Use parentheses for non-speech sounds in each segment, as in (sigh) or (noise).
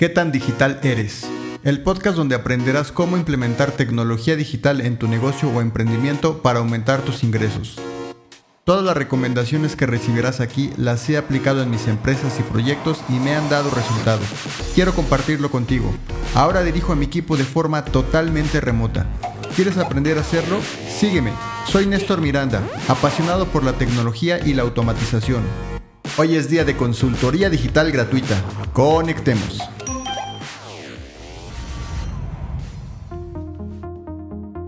¿Qué tan digital eres? El podcast donde aprenderás cómo implementar tecnología digital en tu negocio o emprendimiento para aumentar tus ingresos. Todas las recomendaciones que recibirás aquí las he aplicado en mis empresas y proyectos y me han dado resultados. Quiero compartirlo contigo. Ahora dirijo a mi equipo de forma totalmente remota. ¿Quieres aprender a hacerlo? Sígueme. Soy Néstor Miranda, apasionado por la tecnología y la automatización. Hoy es día de consultoría digital gratuita. Conectemos.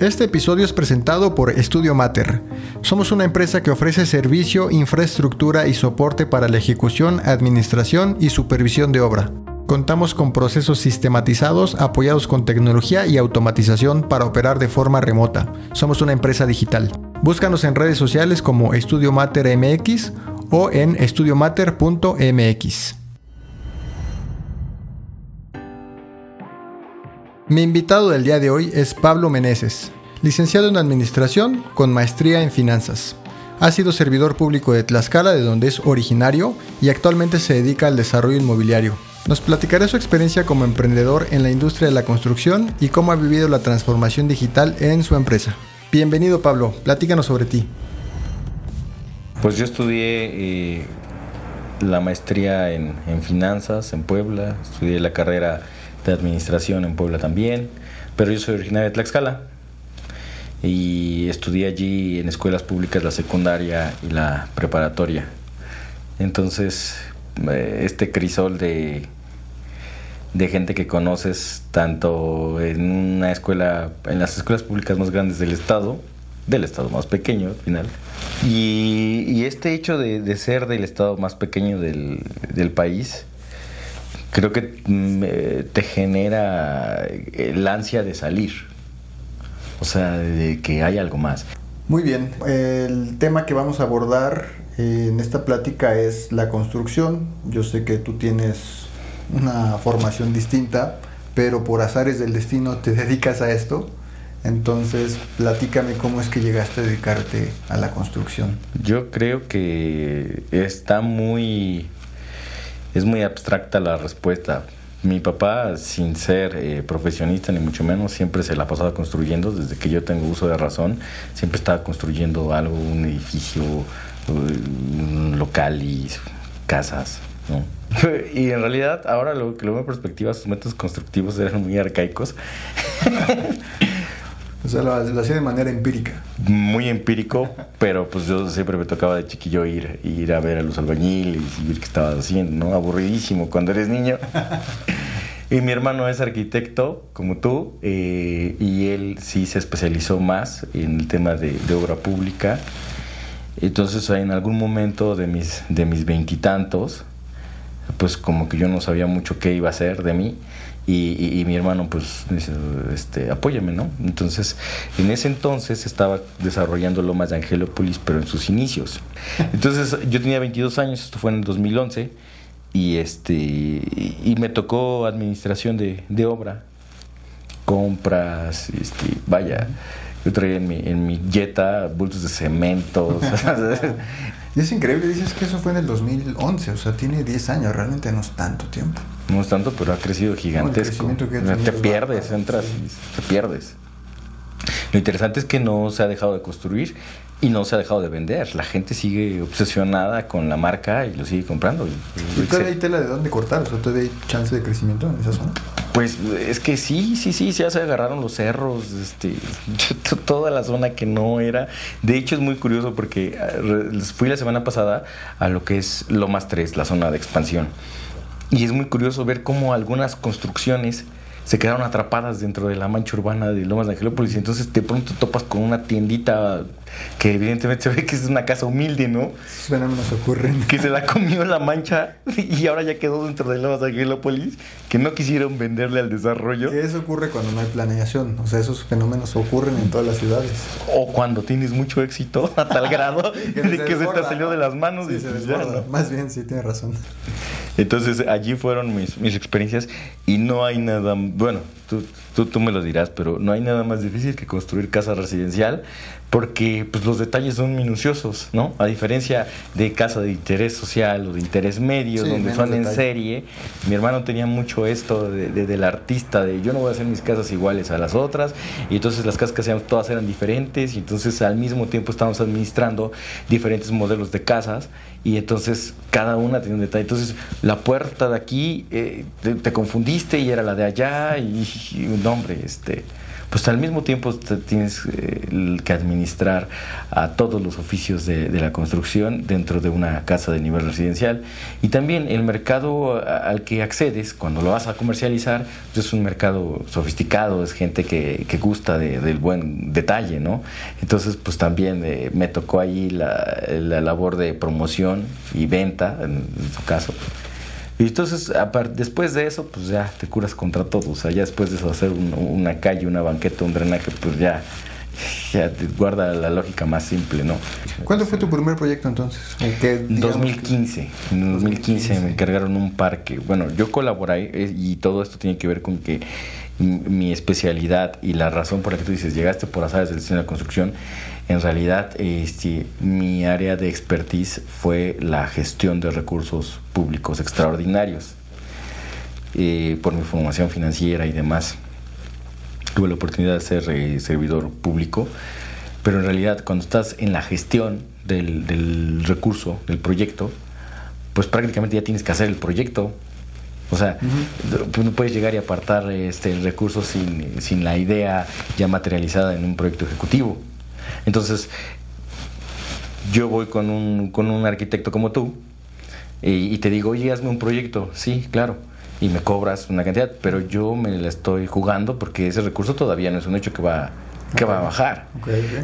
Este episodio es presentado por Estudio Mater. Somos una empresa que ofrece servicio, infraestructura y soporte para la ejecución, administración y supervisión de obra. Contamos con procesos sistematizados apoyados con tecnología y automatización para operar de forma remota. Somos una empresa digital. Búscanos en redes sociales como Estudio Mater MX o en estudiomater.mx. Mi invitado del día de hoy es Pablo Meneses, licenciado en Administración con maestría en Finanzas. Ha sido servidor público de Tlaxcala, de donde es originario, y actualmente se dedica al desarrollo inmobiliario. Nos platicará su experiencia como emprendedor en la industria de la construcción y cómo ha vivido la transformación digital en su empresa. Bienvenido Pablo, platícanos sobre ti. Pues yo estudié eh, la maestría en, en finanzas en Puebla, estudié la carrera de administración en Puebla también, pero yo soy originario de Tlaxcala y estudié allí en escuelas públicas la secundaria y la preparatoria. Entonces, eh, este crisol de, de gente que conoces tanto en una escuela, en las escuelas públicas más grandes del estado, del estado más pequeño al final, y, este hecho de, ser del estado más pequeño del, del país, creo que mm, eh, te genera el ansia de salir. O sea, de que hay algo más. Muy bien, el tema que vamos a abordar en esta plática es la construcción. Yo sé que tú tienes una formación distinta, pero por azares del destino te (laughs) dedicas a esto. Entonces, platícame cómo es que llegaste a dedicarte a la construcción. Yo creo que está muy es muy abstracta la respuesta. Mi papá, sin ser eh, profesionista ni mucho menos, siempre se la ha pasado construyendo, desde que yo tengo uso de razón, siempre estaba construyendo algo, un edificio, un local y casas, ¿no? (laughs) y en realidad, ahora lo que lo veo en perspectiva, sus métodos constructivos eran muy arcaicos. (laughs) O sea, lo, hacía de manera empírica. Muy empírico, (laughs) pero pues yo siempre me tocaba de chiquillo ir, ir a ver a los albañiles y ver qué estaban haciendo, ¿no? Aburridísimo cuando eres niño. (laughs) y mi hermano es arquitecto, como tú, eh, y él sí se especializó más en el tema de, de obra pública. Entonces, en algún momento de mis de mis veintitantos, pues como que yo no sabía mucho qué iba a hacer de mí y, mi hermano pues dice, este, apóyame, ¿no? Entonces, en ese entonces estaba desarrollando Lomas de Angelópolis, pero en sus inicios. Entonces, yo tenía 22 años, esto fue en el 2011, y, este, y, me tocó administración de, de obra, compras, este, vaya, yo traía en mi, en mi Jetta bultos de cemento. (laughs) y es increíble, dices que eso fue en el 2011, o sea, tiene 10 años, realmente no es tanto tiempo. No es tanto, pero ha crecido gigantesco. te pierdes, entras y te pierdes. Lo interesante es que no se ha dejado de construir y no se ha dejado de vender. La gente sigue obsesionada con la marca y lo sigue comprando. ¿Y todavía hay tela de dónde cortar? O sea, ¿todavía hay chance de crecimiento en esa zona? Pues es que sí, sí, sí, ya se agarraron los cerros, este, (laughs) toda la zona que no era. De hecho es muy curioso porque ah, fui la semana pasada a lo que es Lomas 3, la zona de expansión. Y es muy curioso ver cómo algunas construcciones se quedaron atrapadas dentro de la mancha urbana de Lomas de Angelópolis. Y entonces de pronto topas con una tiendita que evidentemente se (laughs) ve que es una casa humilde, ¿no? nos ocurren. Que se la comió la mancha (laughs) y ahora ya quedó dentro de Lomas Angelópolis, que no quisieron venderle al desarrollo. eso ocurre cuando no hay planeación. O sea, esos fenómenos ocurren en todas las ciudades. O cuando tienes mucho éxito (laughs) a tal grado de que se te salió de las manos. y se Más bien, sí, tienes razón. Entonces allí fueron mis, mis experiencias y no hay nada, bueno, tú, tú, tú, me lo dirás, pero no hay nada más difícil que construir casa residencial porque pues, los detalles son minuciosos, ¿no? A diferencia de casa de interés social o de interés medio, donde son en serie, mi hermano tenía mucho esto de, del artista, de yo no voy a hacer mis casas iguales a las otras, y entonces las casas que hacíamos todas eran diferentes, y entonces al mismo tiempo estábamos administrando diferentes modelos de casas, y entonces cada una tiene un detalle. Entonces la puerta de aquí eh, te, confundiste y era la de allá, y, un hombre, este pues al mismo tiempo tienes eh, que administrar a todos los oficios de, la construcción dentro de una casa de nivel residencial. Y también el mercado al que accedes cuando lo vas a comercializar pues es un mercado sofisticado, es gente que, gusta del buen detalle, ¿no? Entonces, pues también eh, me tocó ahí la, la labor de promoción y venta, en su caso. Y entonces, después de eso, pues ya te curas contra todo. O sea, ya después de eso, hacer una calle, una banqueta, un drenaje, pues ya, ya te guarda la lógica más simple, ¿no? ¿Cuándo fue tu primer proyecto entonces? ¿En 2015. En 2015 me encargaron un parque. Bueno, yo colaboré y todo esto tiene que ver con que mi especialidad y la razón por la que tú dices, llegaste por azares del diseño de la construcción, en realidad este, mi área de expertise fue la gestión de recursos públicos extraordinarios. Eh, por mi formación financiera y demás, tuve la oportunidad de ser eh, servidor público, pero en realidad cuando estás en la gestión del, recurso, del proyecto, pues prácticamente ya tienes que hacer el proyecto, o sea, no puedes llegar y apartar este, el recurso sin, sin, la idea ya materializada en un proyecto ejecutivo. Entonces, yo voy con un, con un arquitecto como tú y, te digo, oye, hazme un proyecto. Sí, claro. Y me cobras una cantidad, pero yo me la estoy jugando porque ese recurso todavía no es un hecho que va, que va a bajar.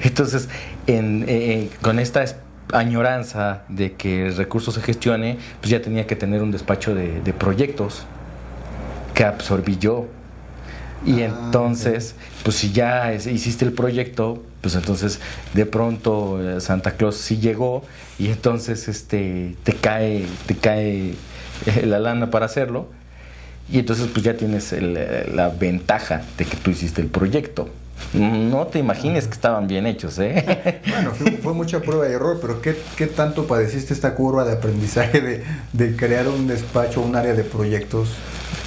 Entonces, en, eh, con esta añoranza de que el recurso se gestione, pues ya tenía que tener un despacho de, de proyectos que absorbí yo. Y ah, entonces, pues si ya hiciste el proyecto, pues entonces de pronto eh, Santa Claus sí llegó y entonces este te cae, te cae eh, la lana para hacerlo. Y entonces pues ya tienes la ventaja de que tú hiciste el proyecto. No te imagines que estaban bien hechos, ¿eh? (laughs) Bueno, fue, mucha prueba y error, pero ¿qué, ¿qué, tanto padeciste esta curva de aprendizaje de, de crear un despacho, un área de proyectos eh,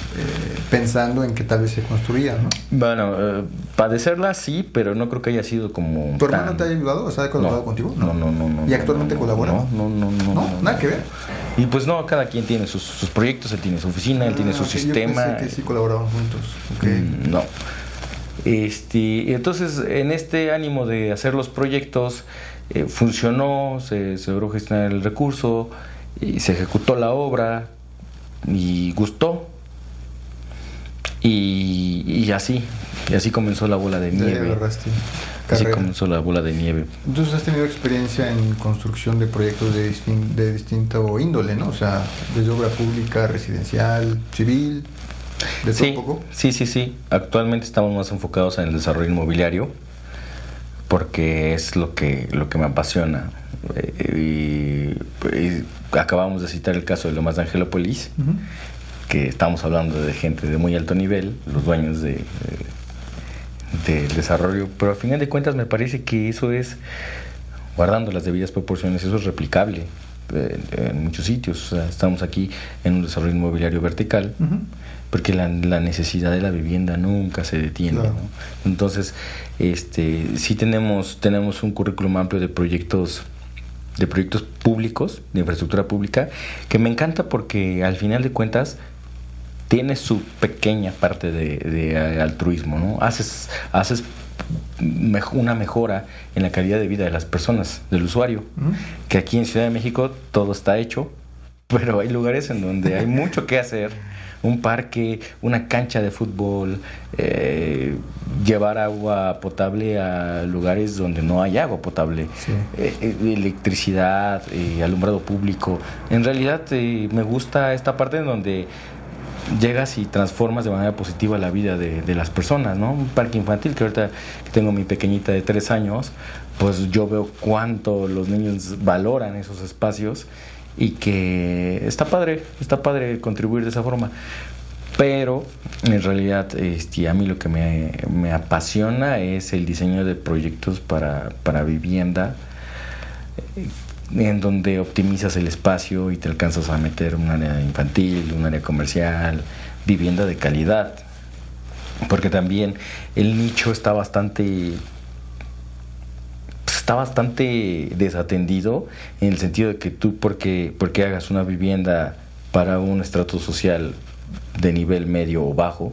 pensando en que tal vez se construía, ¿no? Bueno, eh, padecerla sí, pero no creo que haya sido como. ¿Tu hermano te ha ayudado? ¿O sea, ha colaborado contigo? No, no, no, no. ¿Y actualmente colabora? No, no, no, no. nada que ver. Y pues no, cada quien tiene sus, proyectos, él tiene su oficina, él tiene su ah, sistema. Yo pensé que sí colaboraban juntos. Okay. Mm, no. Este, entonces, en este ánimo de hacer los proyectos, eh, funcionó, se, se logró gestionar el recurso, y se ejecutó la obra y gustó. Y, así, y así comenzó la bola de nieve. Así comenzó la bola de nieve. Entonces has tenido experiencia en construcción de proyectos de, de distinto índole, ¿no? O sea, desde obra pública, residencial, civil, de sí, todo poco. Sí, sí, sí. Actualmente estamos más enfocados en el desarrollo inmobiliario porque es lo que, lo que me apasiona. Eh, y, acabamos de citar el caso de Lomas de Angelópolis que estamos hablando de gente de muy alto nivel, los dueños de, del desarrollo, pero al final de cuentas me parece que eso es, guardando las debidas proporciones, eso es replicable eh, en, muchos sitios. estamos aquí en un desarrollo inmobiliario vertical, porque la, necesidad de la vivienda nunca se detiene. Entonces, este, sí tenemos, tenemos un currículum amplio de proyectos de proyectos públicos, de infraestructura pública, que me encanta porque al final de cuentas tiene su pequeña parte de, altruismo, ¿no? Haces, haces una mejora en la calidad de vida de las personas, del usuario, que aquí en Ciudad de México todo está hecho, pero hay lugares en donde hay (laughs) mucho que hacer, un parque, una cancha de fútbol, eh, llevar agua potable a lugares donde no hay agua potable, eh, eh, electricidad, alumbrado público. En realidad me gusta esta parte en donde llegas y transformas de manera positiva la vida de, las personas, ¿no? Un parque infantil, que ahorita tengo mi pequeñita de tres años, pues yo veo cuánto los niños valoran esos espacios y que está padre, está padre contribuir de esa forma. Pero en realidad este, a mí lo que me, apasiona es el diseño de proyectos para, para vivienda en donde optimizas el espacio y te alcanzas a meter un área infantil, un área comercial, vivienda de calidad. Porque también el nicho está bastante está bastante desatendido en el sentido de que tú porque porque hagas una vivienda para un estrato social de nivel medio o bajo,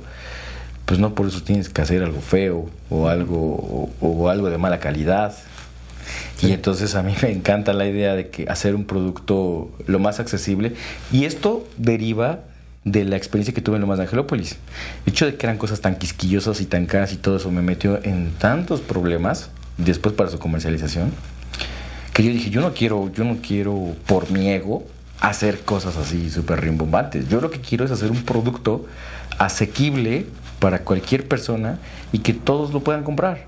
pues no por eso tienes que hacer algo feo o algo o, algo de mala calidad. Y entonces a mí me encanta la idea de que hacer un producto lo más accesible y esto deriva de la experiencia que tuve en lo más de Angelópolis. El hecho de que eran cosas tan quisquillosas y tan caras y todo eso me metió en tantos problemas después para su comercialización que yo dije, yo no quiero, yo no quiero por mi ego hacer cosas así súper rimbombantes. Yo lo que quiero es hacer un producto asequible para cualquier persona y que todos lo puedan comprar.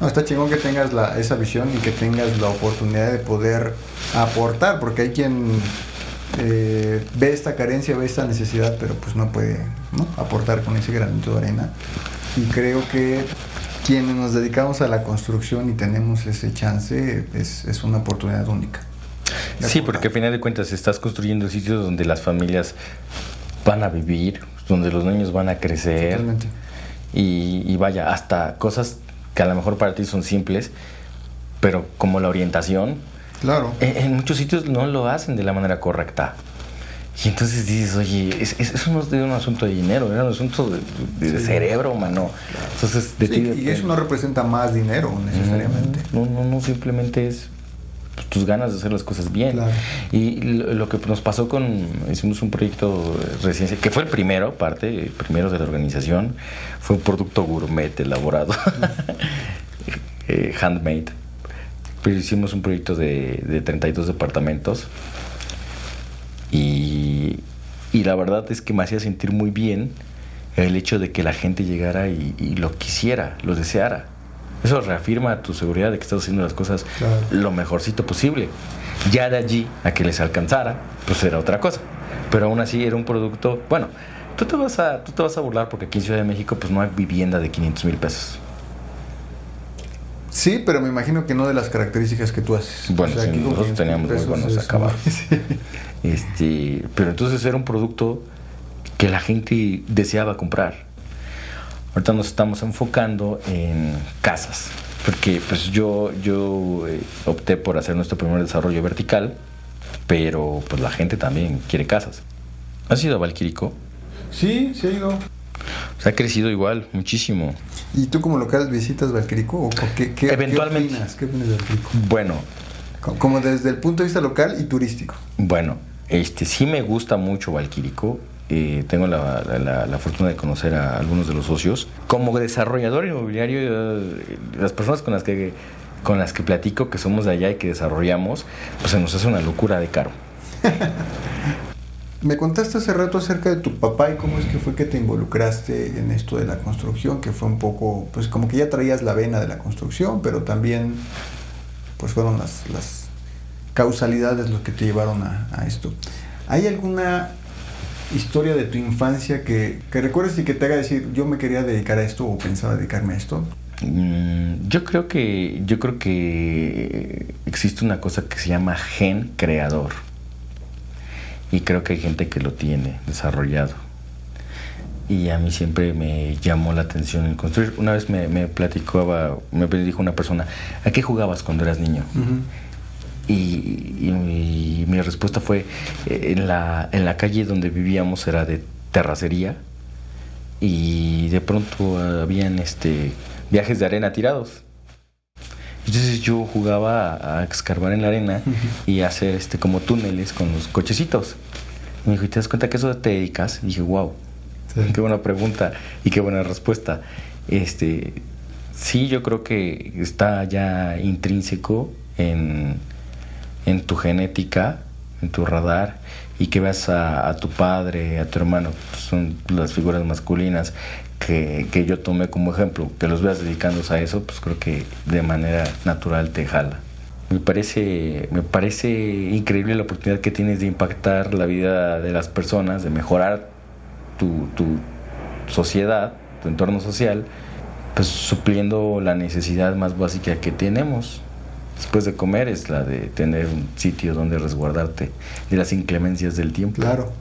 No, está chingón que tengas la, esa visión y que tengas la oportunidad de poder aportar, porque hay quien eh, ve esta carencia, ve esta necesidad, pero pues no puede aportar con ese granito de arena. Y creo que quienes nos dedicamos a la construcción y tenemos ese chance es, es una oportunidad única. Sí, porque al final de cuentas estás construyendo sitios donde las familias van a vivir, donde los niños van a crecer. Y, vaya, hasta cosas que a lo mejor para ti son simples, pero como la orientación. Claro. En, muchos sitios no lo hacen de la manera correcta. Y entonces dices, oye, eso no es de un asunto de dinero, es un asunto de, cerebro humano. Entonces, y eso no representa más dinero necesariamente. No, no, no, simplemente es tus ganas de hacer las cosas bien. Y lo, que nos pasó con, hicimos un proyecto residencia, que fue el primero, parte, el primero de la organización, fue un producto gourmet elaborado, (laughs) eh, handmade. Pero hicimos un proyecto de, de 32 departamentos y, y, la verdad es que me hacía sentir muy bien el hecho de que la gente llegara y, y lo quisiera, lo deseara. Eso reafirma tu seguridad de que estás haciendo las cosas lo mejorcito posible. Ya de allí a que les alcanzara, pues era otra cosa. Pero aún así era un producto, bueno, tú te vas a, tú te vas a burlar porque aquí en Ciudad de México pues no hay vivienda de 500 mil pesos. Sí, pero me imagino que no de las características que tú haces. Bueno, nosotros teníamos muy buenos acabados. (laughs) Este, pero entonces era un producto que la gente deseaba comprar. Ahorita nos estamos enfocando en casas, porque pues yo, yo eh, opté por hacer nuestro primer desarrollo vertical, pero pues la gente también quiere casas. ¿Has ido a Valquirico? Sí, sí ha ido. Se ha crecido igual, muchísimo. ¿Y tú como local visitas Valquirico? ¿O qué, qué, Eventualmente. ¿Qué opinas, de Valquirico? Bueno. Como desde el punto de vista local y turístico. Bueno, este sí me gusta mucho Valquirico eh, tengo la, fortuna de conocer a algunos de los socios. Como desarrollador inmobiliario, eh, las personas con las que con las que platico que somos de allá y que desarrollamos, pues se nos hace una locura de caro. (laughs) Me contaste hace rato acerca de tu papá y cómo es que fue que te involucraste en esto de la construcción, que fue un poco, pues como que ya traías la vena de la construcción, pero también pues fueron las, las causalidades los que te llevaron a, a esto. ¿Hay alguna historia de tu infancia que, que recuerdes y que te haga decir, yo me quería dedicar a esto o pensaba dedicarme a esto? Mm, yo creo que yo creo que existe una cosa que se llama gen creador y creo que hay gente que lo tiene desarrollado y a mí siempre me llamó la atención el construir una vez me, me platicaba me dijo una persona ¿a qué jugabas cuando eras niño? Y, mi respuesta fue, eh, en la, en la calle donde vivíamos era de terracería y de pronto habían este, viajes de arena tirados. Entonces yo jugaba a, escarbar en la arena y hacer este, como túneles con los cochecitos. Y me dijo, ¿y te das cuenta que eso te dedicas? Y dije, wow, qué buena pregunta y qué buena respuesta. Este, sí, yo creo que está ya intrínseco en, en tu genética, en tu radar, y que veas a, tu padre, a tu hermano, son las figuras masculinas que, que, yo tomé como ejemplo, que los veas dedicándose a eso, pues creo que de manera natural te jala. Me parece, me parece increíble la oportunidad que tienes de impactar la vida de las personas, de mejorar tu, tu sociedad, tu entorno social, pues supliendo la necesidad más básica que tenemos después de comer es la de tener un sitio donde resguardarte de las inclemencias del tiempo. Claro.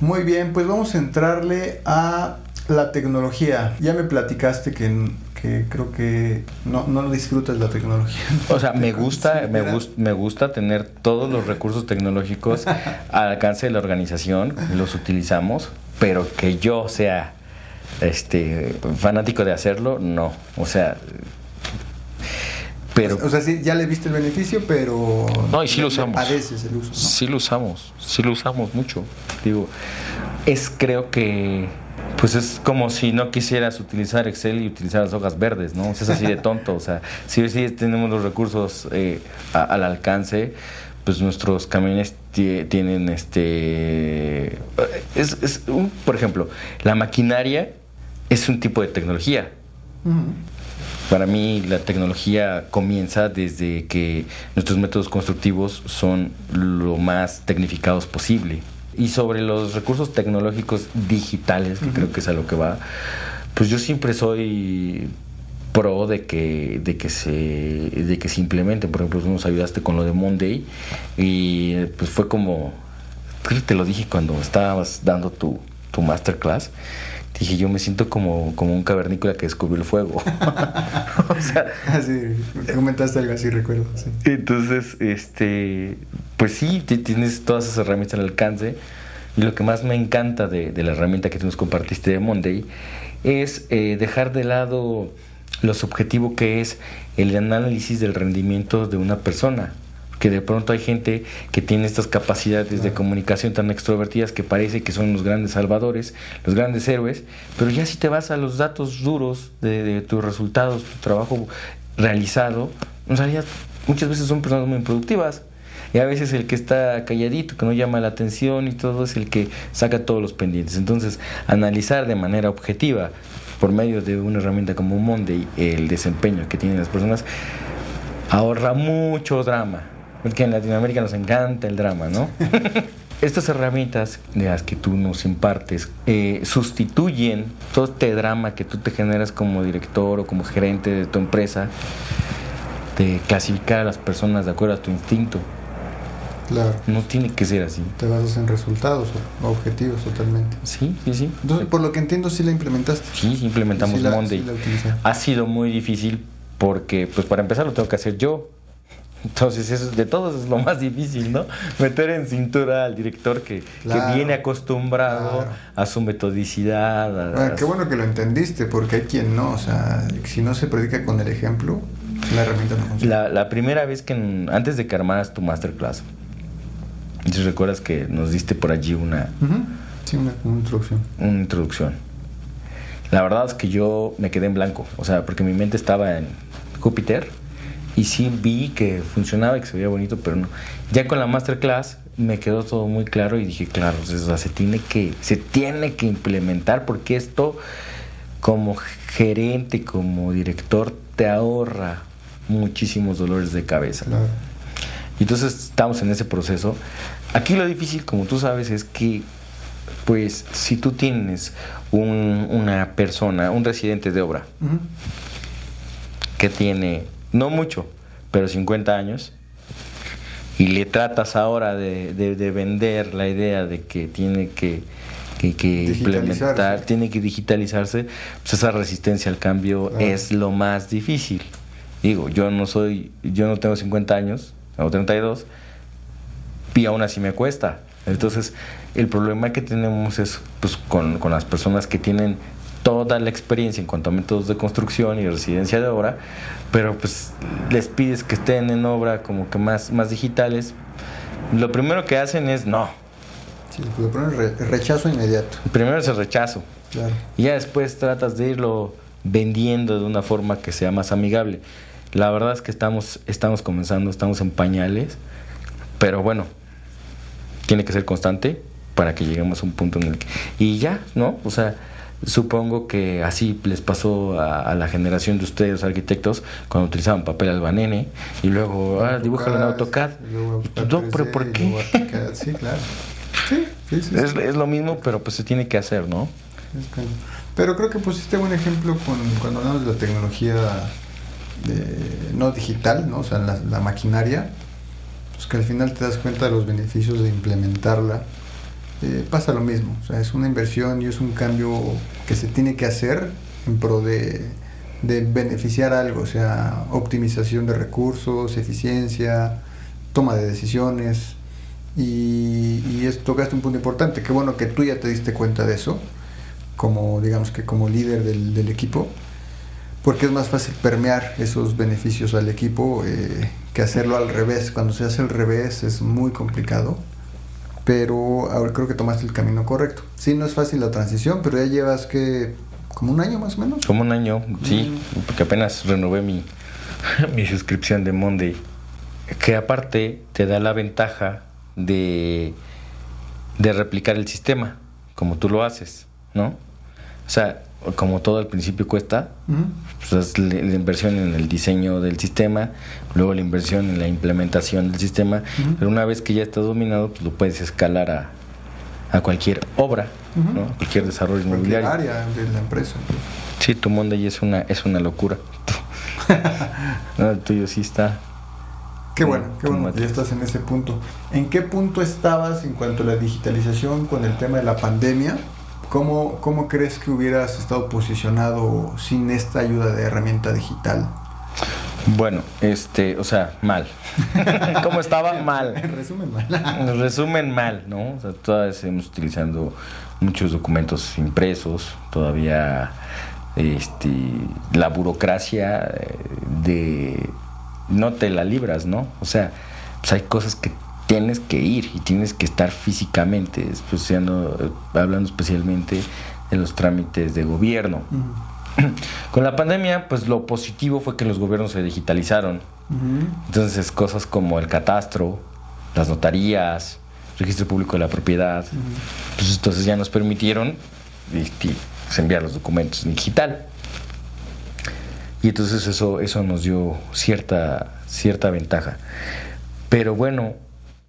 Muy bien, pues vamos a entrarle a la tecnología. Ya me platicaste que, que creo que no, no disfrutas la tecnología. O sea, me gusta, me, me gusta tener todos los recursos tecnológicos (laughs) al alcance de la organización, los utilizamos, pero que yo sea este fanático de hacerlo, no. O sea, pero, o sea, sí, ya le viste el beneficio, pero... No, y sí lo usamos. A veces el uso. Sí lo usamos, sí lo usamos mucho. Digo, es creo que... Pues es como si no quisieras utilizar Excel y utilizar las hojas verdes, ¿no? es así de tonto. O sea, (laughs) si sí tenemos los recursos eh, al alcance, pues nuestros camiones tienen este... Es, es un, por ejemplo, la maquinaria es un tipo de tecnología. Para mí la tecnología comienza desde que nuestros métodos constructivos son lo más tecnificados posible. Y sobre los recursos tecnológicos digitales, que creo que es a lo que va, pues yo siempre soy pro de que, de que se de que se implementen. Por ejemplo, tú nos ayudaste con lo de Monday y pues fue como, te lo dije cuando estabas dando tu, tu masterclass dije, yo me siento como, como un cavernícola que descubrió el fuego. (laughs) o sea, así, ah, comentaste algo así, recuerdo. Entonces, este, pues sí, tienes todas esas herramientas al alcance. Y lo que más me encanta de, de la herramienta que tú nos compartiste de Monday es eh, dejar de lado lo subjetivo que es el análisis del rendimiento de una persona que de pronto hay gente que tiene estas capacidades de comunicación tan extrovertidas que parece que son los grandes salvadores, los grandes héroes, pero ya si te vas a los datos duros de, tus resultados, tu trabajo realizado, en realidad muchas veces son personas muy improductivas. Y a veces el que está calladito, que no llama la atención y todo, es el que saca todos los pendientes. Entonces, analizar de manera objetiva, por medio de una herramienta como Monday, el desempeño que tienen las personas, ahorra mucho drama. Porque en Latinoamérica nos encanta el drama, ¿no? (laughs) Estas herramientas de las que tú nos impartes eh, sustituyen todo este drama que tú te generas como director o como gerente de tu empresa de clasificar a las personas de acuerdo a tu instinto. Claro. No tiene que ser así. Te basas en resultados o objetivos totalmente. Sí, sí, sí. Entonces, por lo que entiendo, sí la implementaste. Sí, implementamos Monday. ha sido muy difícil porque, pues para empezar, lo tengo que hacer yo. Entonces, eso de todos es lo más difícil, ¿no? Meter en cintura al director que, viene acostumbrado a su metodicidad. qué bueno que lo entendiste, porque hay quien no, o sea, si no se predica con el ejemplo, la herramienta no funciona. La, primera vez que, antes de que armaras tu masterclass, ¿te recuerdas que nos diste por allí una... Sí, una, una introducción. Una introducción. La verdad es que yo me quedé en blanco, o sea, porque mi mente estaba en Júpiter y sí vi que funcionaba y que se veía bonito, pero no. Ya con la masterclass me quedó todo muy claro y dije, claro, se tiene que se tiene que implementar porque esto como gerente, como director te ahorra muchísimos dolores de cabeza. Entonces estamos en ese proceso. Aquí lo difícil, como tú sabes, es que pues si tú tienes una persona, un residente de obra, que tiene no mucho, pero 50 años, y le tratas ahora de, de, vender la idea de que tiene que, que, implementar, tiene que digitalizarse, pues esa resistencia al cambio es lo más difícil. Digo, yo no soy, yo no tengo 50 años, tengo 32, y aún así me cuesta. Entonces, el problema que tenemos es pues, con, con las personas que tienen toda la experiencia en cuanto a métodos de construcción y residencia de obra, pero pues les pides que estén en obra como que más, más digitales, lo primero que hacen es no. Sí, lo primero es rechazo inmediato. Primero es el rechazo. Claro. Y ya después tratas de irlo vendiendo de una forma que sea más amigable. La verdad es que estamos, estamos comenzando, estamos en pañales, pero bueno, tiene que ser constante para que lleguemos a un punto en el que... Y ya, ¿no? O sea, Supongo que así les pasó a, la generación de ustedes, arquitectos, cuando utilizaban papel albanene y luego ah, en AutoCAD. No, pero ¿por qué? Sí, claro. Sí, sí, sí, es, es, lo mismo, pero pues se tiene que hacer, ¿no? Pero creo que pusiste buen ejemplo con, cuando hablamos de la tecnología no digital, ¿no? O sea, la, la maquinaria, pues que al final te das cuenta de los beneficios de implementarla eh, pasa lo mismo. O sea, es una inversión y es un cambio que se tiene que hacer en pro de, beneficiar algo, o sea, optimización de recursos, eficiencia, toma de decisiones. Y, y tocaste un punto importante. Qué bueno que tú ya te diste cuenta de eso, como digamos que como líder del, equipo, porque es más fácil permear esos beneficios al equipo eh, que hacerlo al revés. Cuando se hace al revés es muy complicado pero ahora creo que tomaste el camino correcto. Sí, no es fácil la transición, pero ya llevas que como un año más o menos. Como un año, sí, mm. porque apenas renové mi, (laughs) mi suscripción de Monday, que aparte te da la ventaja de, de replicar el sistema, como tú lo haces, ¿no? O sea, como todo al principio cuesta, pues la, inversión en el diseño del sistema, luego la inversión en la implementación del sistema, pero una vez que ya está dominado, pues lo puedes escalar a, a cualquier obra, ¿no? cualquier desarrollo inmobiliario. área de la empresa. Sí, tu Monday es una, es una locura. (laughs) no, el tuyo sí está. Qué bueno, qué bueno, ya estás en ese punto. ¿En qué punto estabas en cuanto a la digitalización con el tema de la pandemia? ¿Cómo, ¿Cómo crees que hubieras estado posicionado sin esta ayuda de herramienta digital? Bueno, este, o sea, mal. (laughs) ¿Cómo estaba? Mal. En resumen, mal. En resumen, mal, ¿no? O sea, todavía seguimos utilizando muchos documentos impresos, todavía este, la burocracia eh, de no te la libras, ¿no? O sea, pues hay cosas que tienes que ir y tienes que estar físicamente, hablando especialmente de los trámites de gobierno. Con la pandemia, pues lo positivo fue que los gobiernos se digitalizaron. Entonces, cosas como el catastro, las notarías, registro público de la propiedad, pues entonces ya nos permitieron este, pues, enviar los documentos en digital. Y entonces eso, eso nos dio cierta, cierta ventaja. Pero bueno,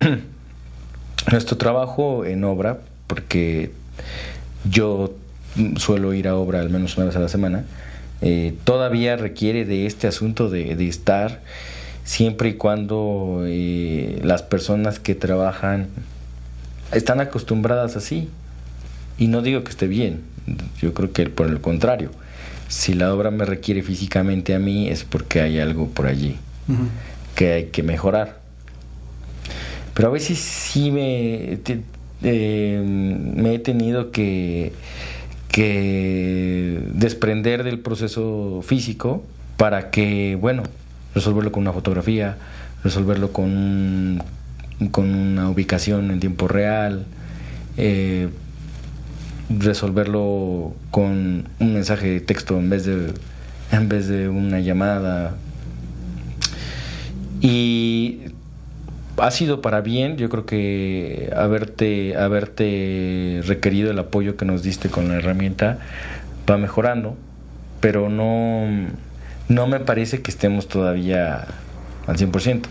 (clears throat) nuestro trabajo en obra, porque yo suelo ir a obra al menos una vez a la semana, eh, todavía requiere de este asunto de, estar siempre y cuando eh, las personas que trabajan están acostumbradas así. Y no digo que esté bien, yo creo que por el contrario, si la obra me requiere físicamente a mí es porque hay algo por allí que hay que mejorar. Pero a veces sí me, eh, he tenido que, que desprender del proceso físico para que, bueno, resolverlo con una fotografía, resolverlo con, con una ubicación en tiempo real, eh, resolverlo con un mensaje de texto en vez de, en vez de una llamada. Y ha sido para bien, yo creo que haberte, haberte requerido el apoyo que nos diste con la herramienta va mejorando, pero no, no me parece que estemos todavía al 100%.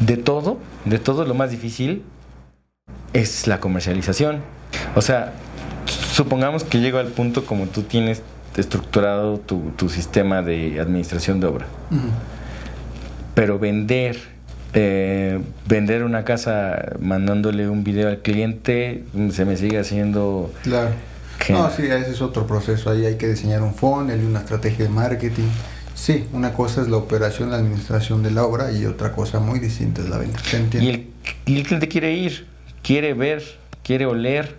De todo, de todo lo más difícil es la comercialización. O sea, supongamos que llego al punto como tú tienes estructurado tu, tu sistema de administración de obra. Pero vender eh, vender una casa mandándole un video al cliente se me sigue haciendo... Claro. No, sí, ese es otro proceso. Ahí hay que diseñar un funnel y una estrategia de marketing. Sí, una cosa es la operación, la administración de la obra y otra cosa muy distinta es la venta. Y el, y el cliente quiere ir, quiere ver, quiere oler,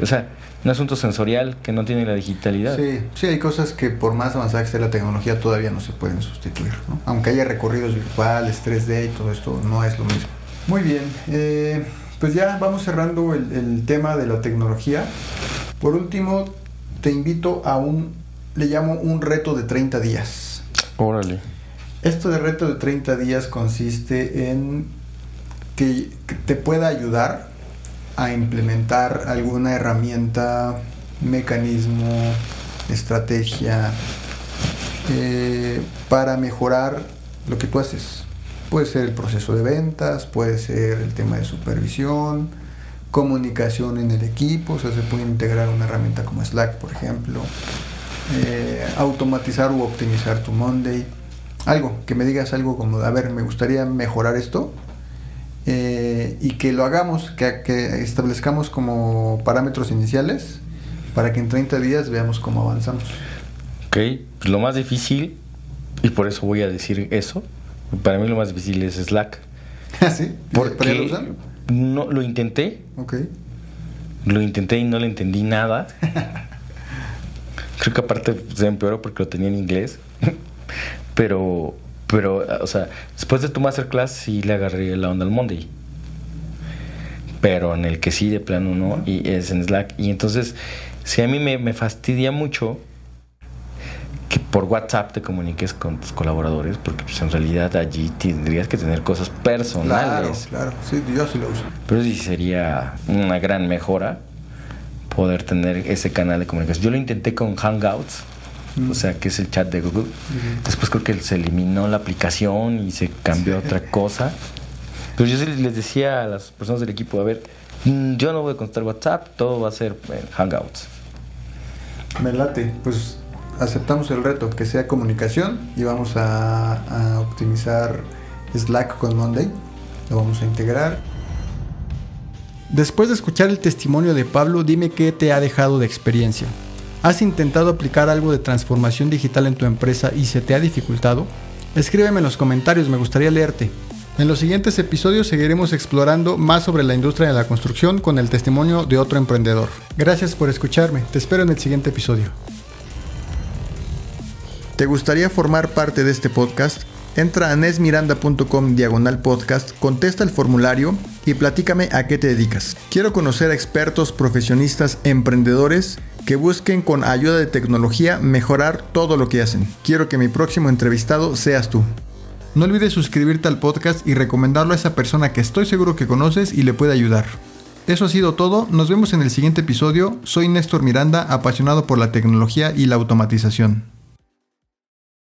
o sea, un asunto sensorial que no tiene la digitalidad. Sí, sí, hay cosas que por más avanzada que esté la tecnología todavía no se pueden sustituir. ¿no? Aunque haya recorridos virtuales, 3D y todo esto, no es lo mismo. Muy bien, eh, pues ya vamos cerrando el, el, tema de la tecnología. Por último, te invito a un, le llamo un reto de 30 días. Órale. Esto de reto de 30 días consiste en que te pueda ayudar a implementar alguna herramienta mecanismo, estrategia eh, para mejorar lo que tú haces. Puede ser el proceso de ventas, puede ser el tema de supervisión, comunicación en el equipo, o sea, se puede integrar una herramienta como Slack, por ejemplo, eh, automatizar u optimizar tu Monday, algo, que me digas algo como, a ver, me gustaría mejorar esto, eh, y que lo hagamos, que, que, establezcamos como parámetros iniciales para que en 30 días veamos cómo avanzamos. Ok, pues lo más difícil, y por eso voy a decir eso, para mí lo más difícil es Slack. (laughs) ¿Ah, sí? Porque no, lo intenté. Ok. Lo intenté y no le entendí nada. (laughs) Creo que aparte se empeoró porque lo tenía en inglés. (laughs) pero, pero, o sea, después de tu masterclass sí le agarré la onda al Monday. Pero en el que sí, de plano no, y es en Slack. Y entonces, si a mí me, me fastidia mucho que por WhatsApp te comuniques con tus colaboradores, porque pues, en realidad allí tendrías que tener cosas personales. Claro, claro, sí, yo sí lo uso. Pero sí sería una gran mejora poder tener ese canal de comunicación. Yo lo intenté con Hangouts, o sea, que es el chat de Google. Después creo que se eliminó la aplicación y se cambió a otra cosa. Pero yo les decía a las personas del equipo, a ver, mm, yo no voy a contestar WhatsApp, todo va a ser en Hangouts. Me late, pues aceptamos el reto, que sea comunicación y vamos a, a optimizar Slack con Monday. Lo vamos a integrar. Después de escuchar el testimonio de Pablo, dime qué te ha dejado de experiencia. ¿Has intentado aplicar algo de transformación digital en tu empresa y se te ha dificultado? Escríbeme en los comentarios, me gustaría leerte. En los siguientes episodios seguiremos explorando más sobre la industria de la construcción con el testimonio de otro emprendedor. Gracias por escucharme, te espero en el siguiente episodio. ¿Te gustaría formar parte de este podcast? Entra a nesmiranda.com diagonal podcast, contesta el formulario y platícame a qué te dedicas. Quiero conocer a expertos, profesionistas, emprendedores que busquen con ayuda de tecnología mejorar todo lo que hacen. Quiero que mi próximo entrevistado seas tú. No olvides suscribirte al podcast y recomendarlo a esa persona que estoy seguro que conoces y le puede ayudar. Eso ha sido todo, nos vemos en el siguiente episodio. Soy Néstor Miranda, apasionado por la tecnología y la automatización.